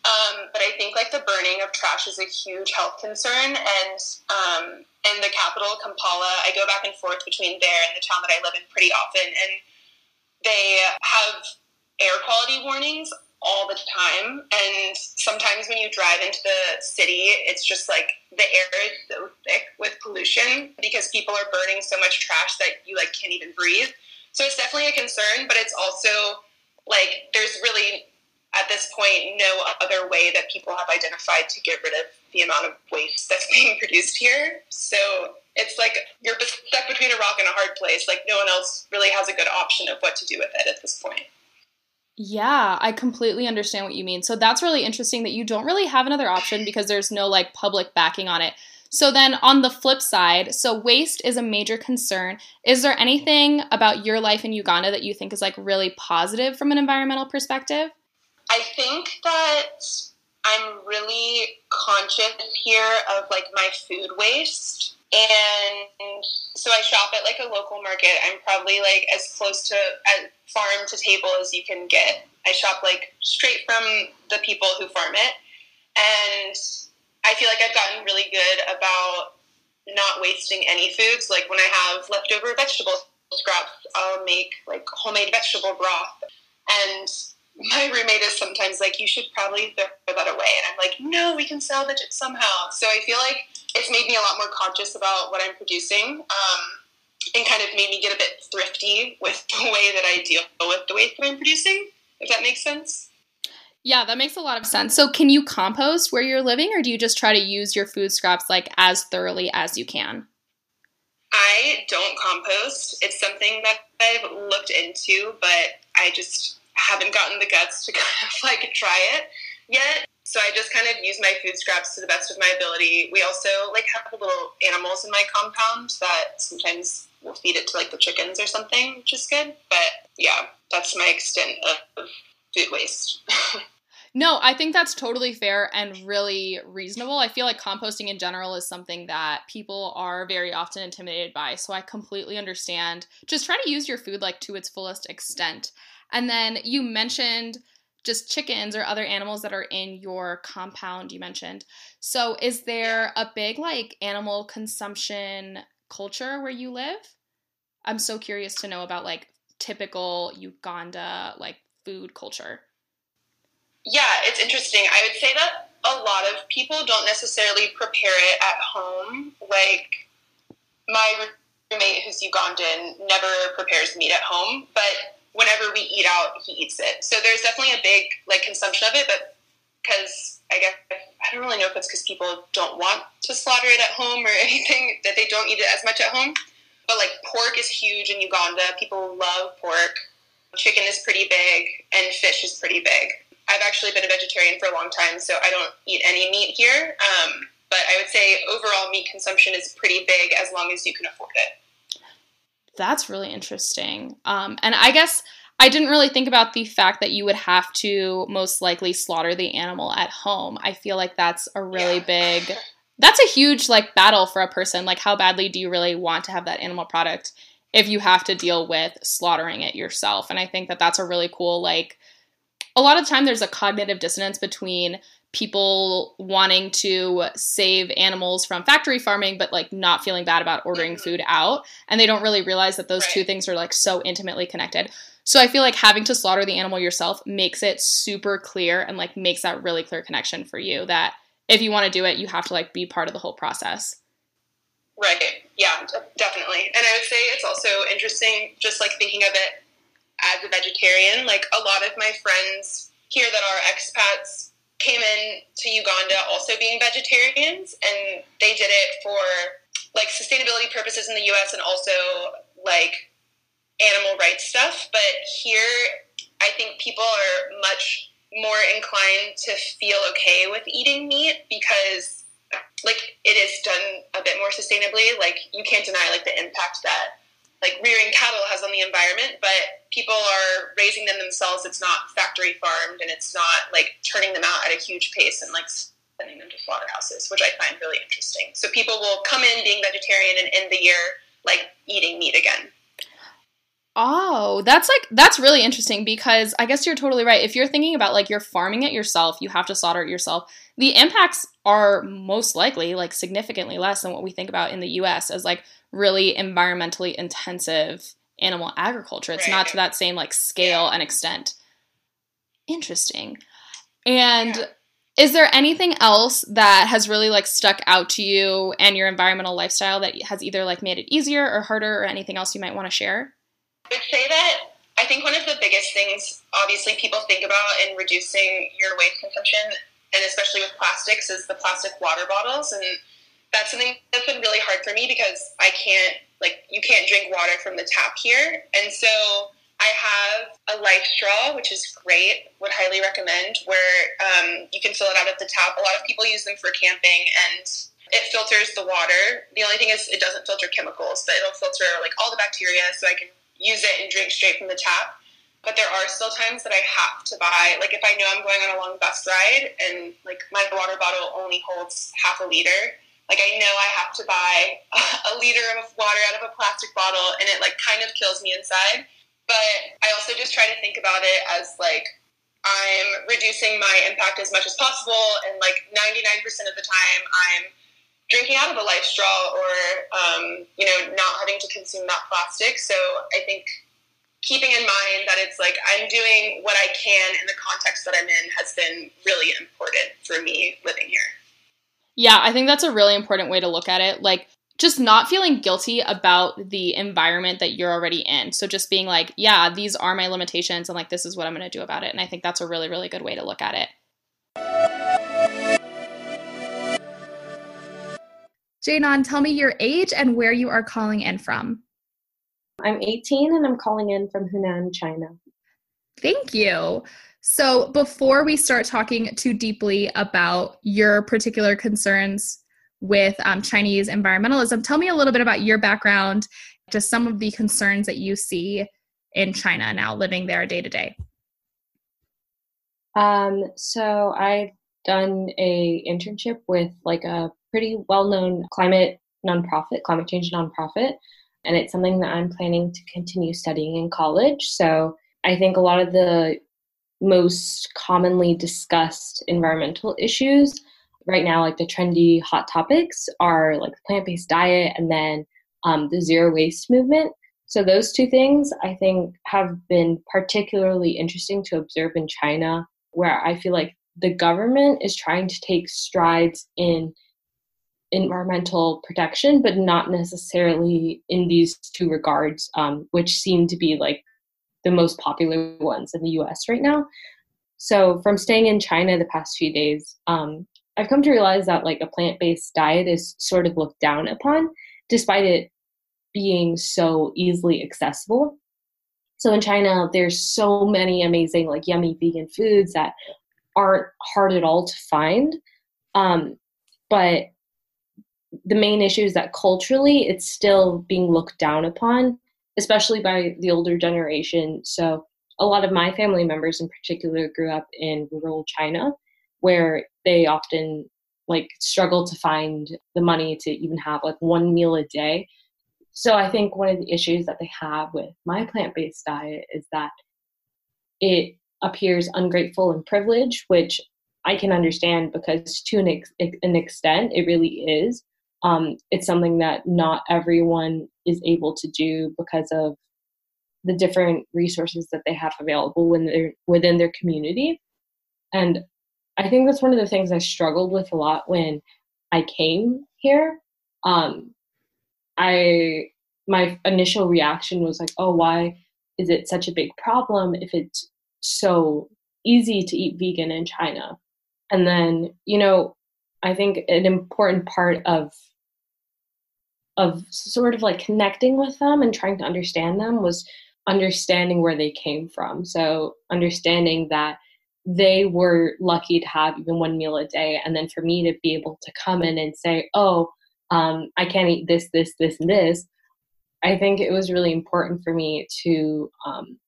Um, but I think like the burning of trash is a huge health concern, and um, in the capital, Kampala, I go back and forth between there and the town that I live in pretty often, and they have air quality warnings all the time. And sometimes when you drive into the city, it's just like the air is so thick with pollution because people are burning so much trash that you like can't even breathe. So it's definitely a concern, but it's also like there's really at this point no other way that people have identified to get rid of the amount of waste that's being produced here. So it's like you're stuck between a rock and a hard place. Like no one else really has a good option of what to do with it at this point. Yeah, I completely understand what you mean. So that's really interesting that you don't really have another option because there's no like public backing on it. So then on the flip side, so waste is a major concern. Is there anything about your life in Uganda that you think is like really positive from an environmental perspective? I think that I'm really conscious here of like my food waste. And so I shop at like a local market. I'm probably like as close to farm to table as you can get. I shop like straight from the people who farm it. And I feel like I've gotten really good about not wasting any foods. Like when I have leftover vegetable scraps, I'll make like homemade vegetable broth. And my roommate is sometimes like, you should probably throw that away. And I'm like, no, we can salvage it somehow. So I feel like it's made me a lot more conscious about what I'm producing um, and kind of made me get a bit thrifty with the way that I deal with the waste that I'm producing, if that makes sense. Yeah, that makes a lot of sense. So, can you compost where you're living, or do you just try to use your food scraps like as thoroughly as you can? I don't compost. It's something that I've looked into, but I just haven't gotten the guts to kind of like try it yet. So I just kind of use my food scraps to the best of my ability. We also like have little animals in my compound that sometimes we'll feed it to like the chickens or something, which is good. But yeah, that's my extent of food waste. no, I think that's totally fair and really reasonable. I feel like composting in general is something that people are very often intimidated by. So I completely understand. Just try to use your food like to its fullest extent. And then you mentioned just chickens or other animals that are in your compound you mentioned. So is there a big like animal consumption culture where you live? I'm so curious to know about like typical Uganda like food culture. Yeah, it's interesting. I would say that a lot of people don't necessarily prepare it at home. Like my roommate who's Ugandan never prepares meat at home, but whenever we eat out, he eats it. So there's definitely a big like consumption of it, but because I guess I don't really know if it's because people don't want to slaughter it at home or anything that they don't eat it as much at home. But like pork is huge in Uganda. People love pork. Chicken is pretty big, and fish is pretty big. I've actually been a vegetarian for a long time, so I don't eat any meat here. Um, but I would say overall meat consumption is pretty big as long as you can afford it. That's really interesting. Um, and I guess I didn't really think about the fact that you would have to most likely slaughter the animal at home. I feel like that's a really yeah. big that's a huge like battle for a person. Like how badly do you really want to have that animal product if you have to deal with slaughtering it yourself? And I think that that's a really cool like a lot of time there's a cognitive dissonance between people wanting to save animals from factory farming but like not feeling bad about ordering mm-hmm. food out. And they don't really realize that those right. two things are like so intimately connected. So i feel like having to slaughter the animal yourself makes it super clear and like makes that really clear connection for you that if you want to do it you have to like be part of the whole process. Right. Yeah definitely. And i would say it's also interesting just like thinking of it as a vegetarian like a lot of my friends here that are expats came in to Uganda also being vegetarians, and they did it for like sustainability purposes in the U.S. and also like animal rights stuff. But here, I think people are much more inclined to feel okay with eating meat because like it is done a bit more sustainably. Like you can't deny like the impact that like rearing cattle has on the environment, but people are raising them themselves. It's not factory farmed, and it's not like turning them out at a huge pace and like sending them to slaughterhouses, which I find really interesting. So people will come in being vegetarian and end the year like eating meat again. Oh, that's like that's really interesting because I guess you're totally right. If you're thinking about like you're farming it yourself, you have to slaughter it yourself. The impacts are most likely like significantly less than what we think about in the US as like really environmentally intensive animal agriculture. It's right. not to that same like scale and extent. Interesting. And yeah. is there anything else that has really like stuck out to you and your environmental lifestyle that has either like made it easier or harder or anything else you might want to share? I would say that I think one of the biggest things obviously people think about in reducing your waste consumption and especially with plastics is the plastic water bottles and that's something that's been really hard for me because I can't like you can't drink water from the tap here, and so I have a life straw, which is great. Would highly recommend. Where um, you can fill it out of the tap. A lot of people use them for camping, and it filters the water. The only thing is it doesn't filter chemicals, but it'll filter like all the bacteria, so I can use it and drink straight from the tap. But there are still times that I have to buy, like if I know I'm going on a long bus ride and like my water bottle only holds half a liter, like I know I have to buy a liter of water out of a plastic bottle and it like kind of kills me inside. But I also just try to think about it as like I'm reducing my impact as much as possible and like 99% of the time I'm drinking out of a life straw or um, you know not having to consume that plastic so i think keeping in mind that it's like i'm doing what i can in the context that i'm in has been really important for me living here yeah, I think that's a really important way to look at it. Like, just not feeling guilty about the environment that you're already in. So just being like, yeah, these are my limitations and like this is what I'm going to do about it. And I think that's a really really good way to look at it. Jaenon, tell me your age and where you are calling in from. I'm 18 and I'm calling in from Hunan, China. Thank you. So, before we start talking too deeply about your particular concerns with um, Chinese environmentalism, tell me a little bit about your background, just some of the concerns that you see in China now, living there day to day. Um, so, I've done a internship with like a pretty well-known climate nonprofit, climate change nonprofit, and it's something that I'm planning to continue studying in college. So, I think a lot of the most commonly discussed environmental issues. Right now like the trendy hot topics are like the plant-based diet and then um, the zero waste movement. So those two things i think have been particularly interesting to observe in china where i feel like the government is trying to take strides in environmental protection but not necessarily in these two regards um, which seem to be like the most popular ones in the US right now. So, from staying in China the past few days, um, I've come to realize that like a plant based diet is sort of looked down upon, despite it being so easily accessible. So, in China, there's so many amazing, like yummy vegan foods that aren't hard at all to find. Um, but the main issue is that culturally, it's still being looked down upon especially by the older generation. So a lot of my family members in particular grew up in rural China where they often like struggle to find the money to even have like one meal a day. So I think one of the issues that they have with my plant-based diet is that it appears ungrateful and privileged, which I can understand because to an, ex- an extent it really is. Um, it's something that not everyone is able to do because of the different resources that they have available when they're within their community. And I think that's one of the things I struggled with a lot when I came here. Um, I my initial reaction was like, "Oh, why is it such a big problem if it's so easy to eat vegan in China?" And then, you know, I think an important part of of sort of like connecting with them and trying to understand them was understanding where they came from. So understanding that they were lucky to have even one meal a day, and then for me to be able to come in and say, "Oh, um, I can't eat this, this, this, and this." I think it was really important for me to um,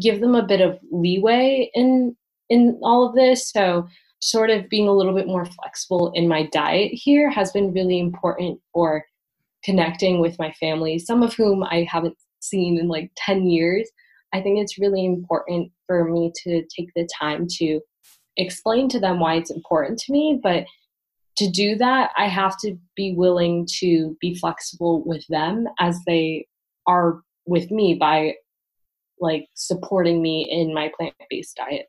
give them a bit of leeway in in all of this. So sort of being a little bit more flexible in my diet here has been really important for connecting with my family, some of whom I haven't seen in like 10 years. I think it's really important for me to take the time to explain to them why it's important to me. But to do that, I have to be willing to be flexible with them as they are with me by like supporting me in my plant based diet.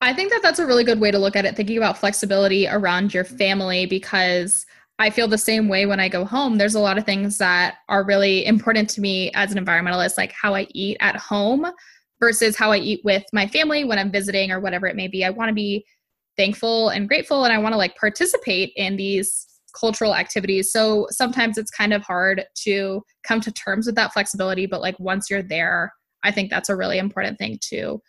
I think that that's a really good way to look at it, thinking about flexibility around your family, because I feel the same way when I go home. There's a lot of things that are really important to me as an environmentalist, like how I eat at home versus how I eat with my family when I'm visiting or whatever it may be. I want to be thankful and grateful, and I want to like participate in these cultural activities. So sometimes it's kind of hard to come to terms with that flexibility, but like once you're there, I think that's a really important thing to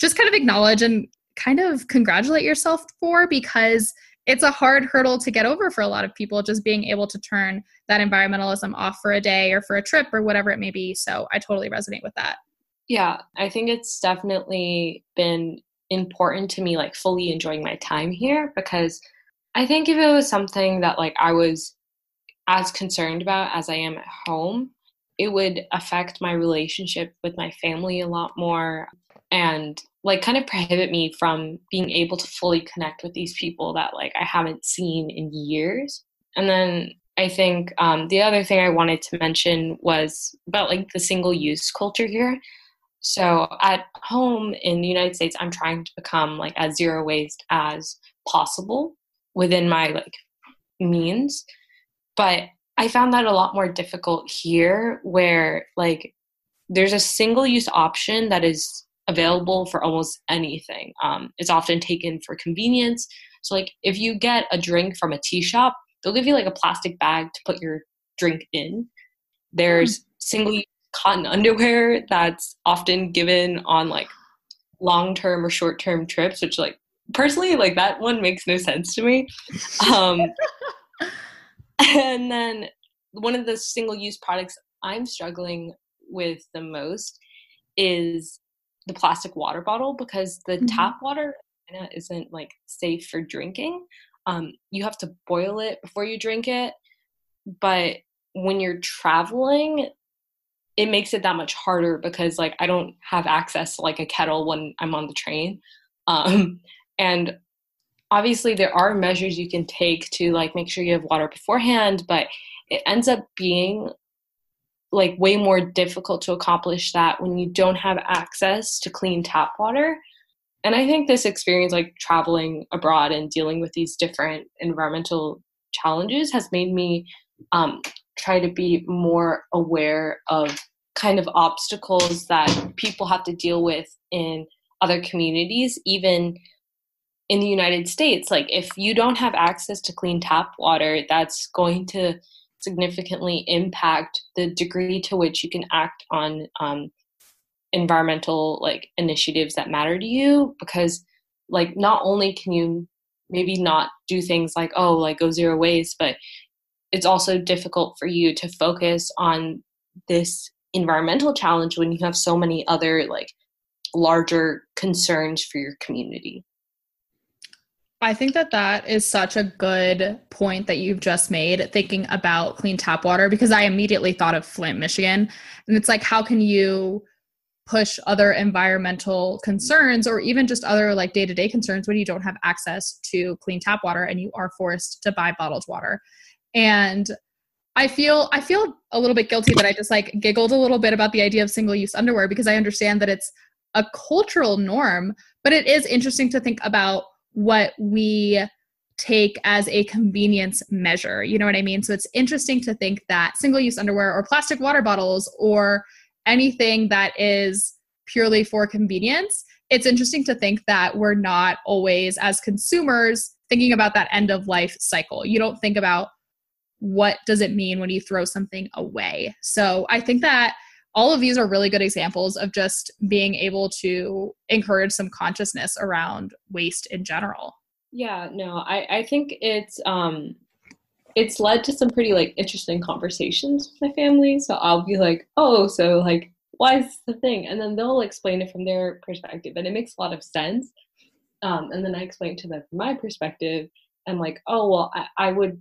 just kind of acknowledge and kind of congratulate yourself for because it's a hard hurdle to get over for a lot of people just being able to turn that environmentalism off for a day or for a trip or whatever it may be. So i totally resonate with that. Yeah i think it's definitely been important to me like fully enjoying my time here because i think if it was something that like i was as concerned about as i am at home it would affect my relationship with my family a lot more and like kind of prohibit me from being able to fully connect with these people that like I haven't seen in years. And then I think um, the other thing I wanted to mention was about like the single use culture here. So at home in the United States, I'm trying to become like as zero waste as possible within my like means. But I found that a lot more difficult here where like there's a single use option that is available for almost anything. Um, it's often taken for convenience. So, like, if you get a drink from a tea shop, they'll give you like a plastic bag to put your drink in. There's mm. single use cotton underwear that's often given on like long term or short term trips, which, like, personally, like, that one makes no sense to me. Um, and then one of the single use products I'm struggling with the most is the plastic water bottle because the mm-hmm. tap water isn't like safe for drinking. Um, you have to boil it before you drink it, but when you're traveling, it makes it that much harder because like I don't have access to like a kettle when I'm on the train. Um, and obviously there are measures you can take to like make sure you have water beforehand, but it ends up being like way more difficult to accomplish that when you don't have access to clean tap water. And I think this experience, like traveling abroad and dealing with these different environmental challenges, has made me um, try to be more aware of kind of obstacles that people have to deal with in other communities, even in the United States. Like, if you don't have access to clean tap water, that's going to significantly impact the degree to which you can act on um, environmental like initiatives that matter to you because like not only can you maybe not do things like oh like go zero waste but it's also difficult for you to focus on this environmental challenge when you have so many other like larger concerns for your community. I think that that is such a good point that you've just made thinking about clean tap water because I immediately thought of Flint, Michigan. And it's like, how can you push other environmental concerns or even just other like day to day concerns when you don't have access to clean tap water and you are forced to buy bottled water? And I feel I feel a little bit guilty that I just like giggled a little bit about the idea of single use underwear because I understand that it's a cultural norm, but it is interesting to think about what we take as a convenience measure. You know what I mean? So it's interesting to think that single use underwear or plastic water bottles or anything that is purely for convenience, it's interesting to think that we're not always, as consumers, thinking about that end of life cycle. You don't think about what does it mean when you throw something away. So I think that all of these are really good examples of just being able to encourage some consciousness around waste in general. Yeah no i i think it's um it's led to some pretty like interesting conversations with my family. So i'll be like oh so like why is the thing? And then they'll explain it from their perspective and it makes a lot of sense. Um, and then i explain to them from my perspective and like oh well I, I would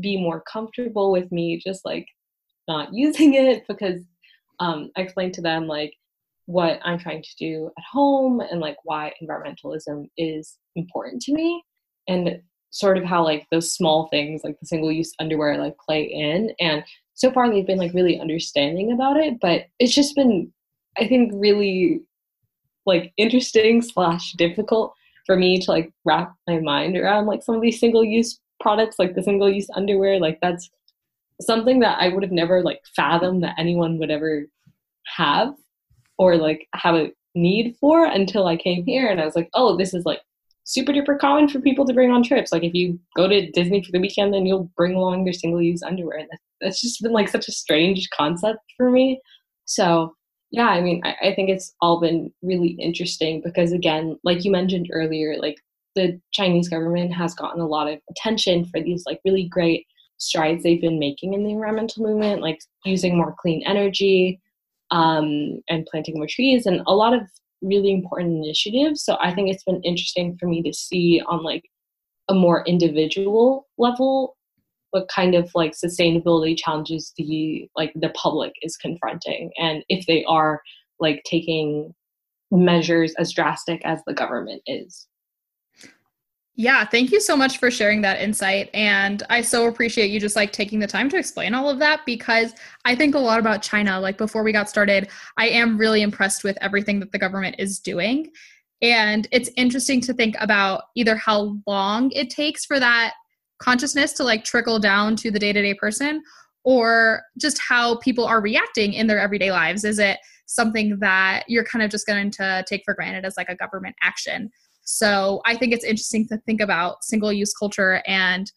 be more comfortable with me just like not using it because um, I explained to them like what I'm trying to do at home and like why environmentalism is important to me. And sort of how like those small things like the single use underwear like play in. And so far they've been like really understanding about it but it's just been i think really like interesting slash difficult for me to like wrap my mind around like some of these single use products like the single use underwear like that's something that I would have never like fathomed that anyone would ever have or like have a need for until I came here and I was like, oh, this is like super duper common for people to bring on trips. Like if you go to Disney for the weekend, then you'll bring along your single use underwear. And that's just been like such a strange concept for me. So yeah, I mean, I, I think it's all been really interesting because again, like you mentioned earlier, like the Chinese government has gotten a lot of attention for these like really great strides they've been making in the environmental movement, like using more clean energy um, and planting more trees, and a lot of really important initiatives. So I think it's been interesting for me to see on like a more individual level what kind of like sustainability challenges the like the public is confronting and if they are like taking measures as drastic as the government is yeah, thank you so much for sharing that insight. And I so appreciate you just like taking the time to explain all of that because I think a lot about China. Like before we got started, I am really impressed with everything that the government is doing. And it's interesting to think about either how long it takes for that consciousness to like trickle down to the day to day person or just how people are reacting in their everyday lives. Is it something that you're kind of just going to take for granted as like a government action? So I think it's interesting to think about single use culture and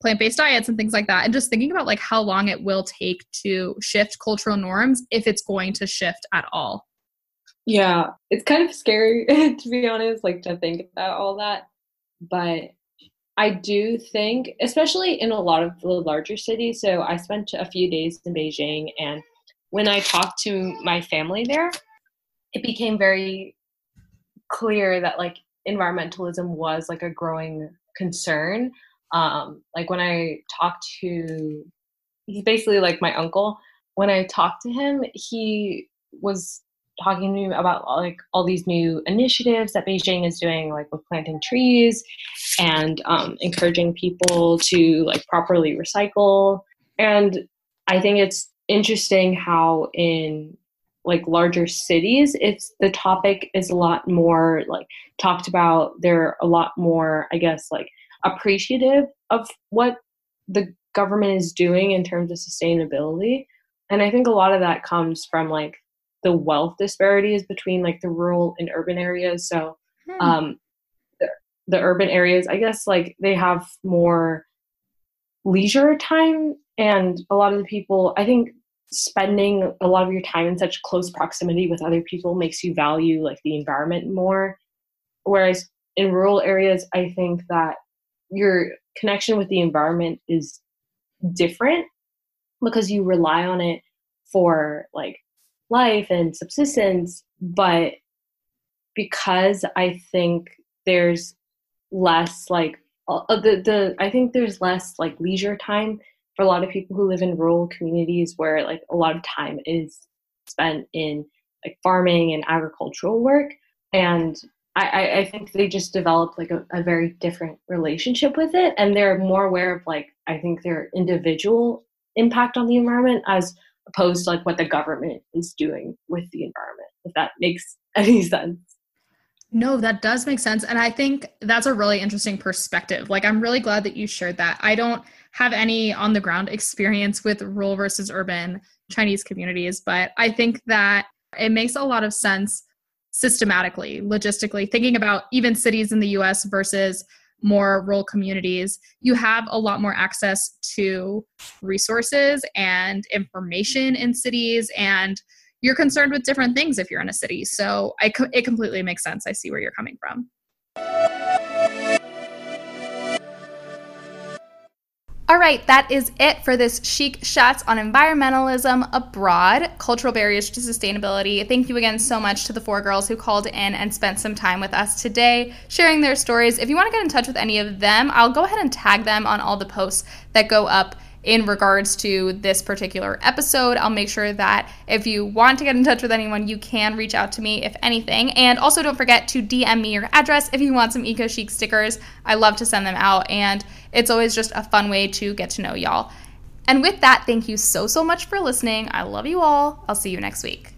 plant based diets and things like that. And just thinking about like how long it will take to shift cultural norms if it's going to shift at all. Yeah, it's kind of scary to be honest, like to think about all that. But I do think, especially in a lot of the larger cities, so I spent a few days in Beijing, and when I talked to my family there, it became very clear that like environmentalism was like a growing concern. Um, like when I talked to, he's basically like my uncle. When I talked to him, he was talking to me about like all these new initiatives that Beijing is doing, like with planting trees and um, encouraging people to like properly recycle. And I think it's interesting how in like larger cities it's the topic is a lot more like talked about. They're a lot more i guess like appreciative of what the government is doing in terms of sustainability. And i think a lot of that comes from like the wealth disparities between like the rural and urban areas. So hmm. um the, the urban areas i guess like they have more leisure time and a lot of the people i think spending a lot of your time in such close proximity with other people makes you value like the environment more whereas in rural areas i think that your connection with the environment is different because you rely on it for like life and subsistence. But because I think there's less like uh, the the I think there's less like leisure time for a lot of people who live in rural communities where like a lot of time is spent in like farming and agricultural work and I, I think they just develop like a, a very different relationship with it and they're more aware of like i think their individual impact on the environment as opposed to like what the government is doing with the environment if that makes any sense no, that does make sense. And I think that's a really interesting perspective. Like, I'm really glad that you shared that. I don't have any on the ground experience with rural versus urban Chinese communities, but I think that it makes a lot of sense systematically, logistically, thinking about even cities in the US versus more rural communities, you have a lot more access to resources and information in cities and you're concerned with different things if you're in a city. So I it completely makes sense. I see where you're coming from. All right, that is it for this Chic Chats on environmentalism abroad, cultural barriers to sustainability. Thank you again so much to the four girls who called in and spent some time with us today, sharing their stories. If you want to get in touch with any of them, I'll go ahead and tag them on all the posts that go up in regards to this particular episode. I'll make sure that if you want to get in touch with anyone, you can reach out to me if anything. And also don't forget to DM me your address if you want some Eco Chic stickers. I love to send them out, and it's always just a fun way to get to know y'all. And with that, thank you so, so much for listening. I love you all. I'll see you next week.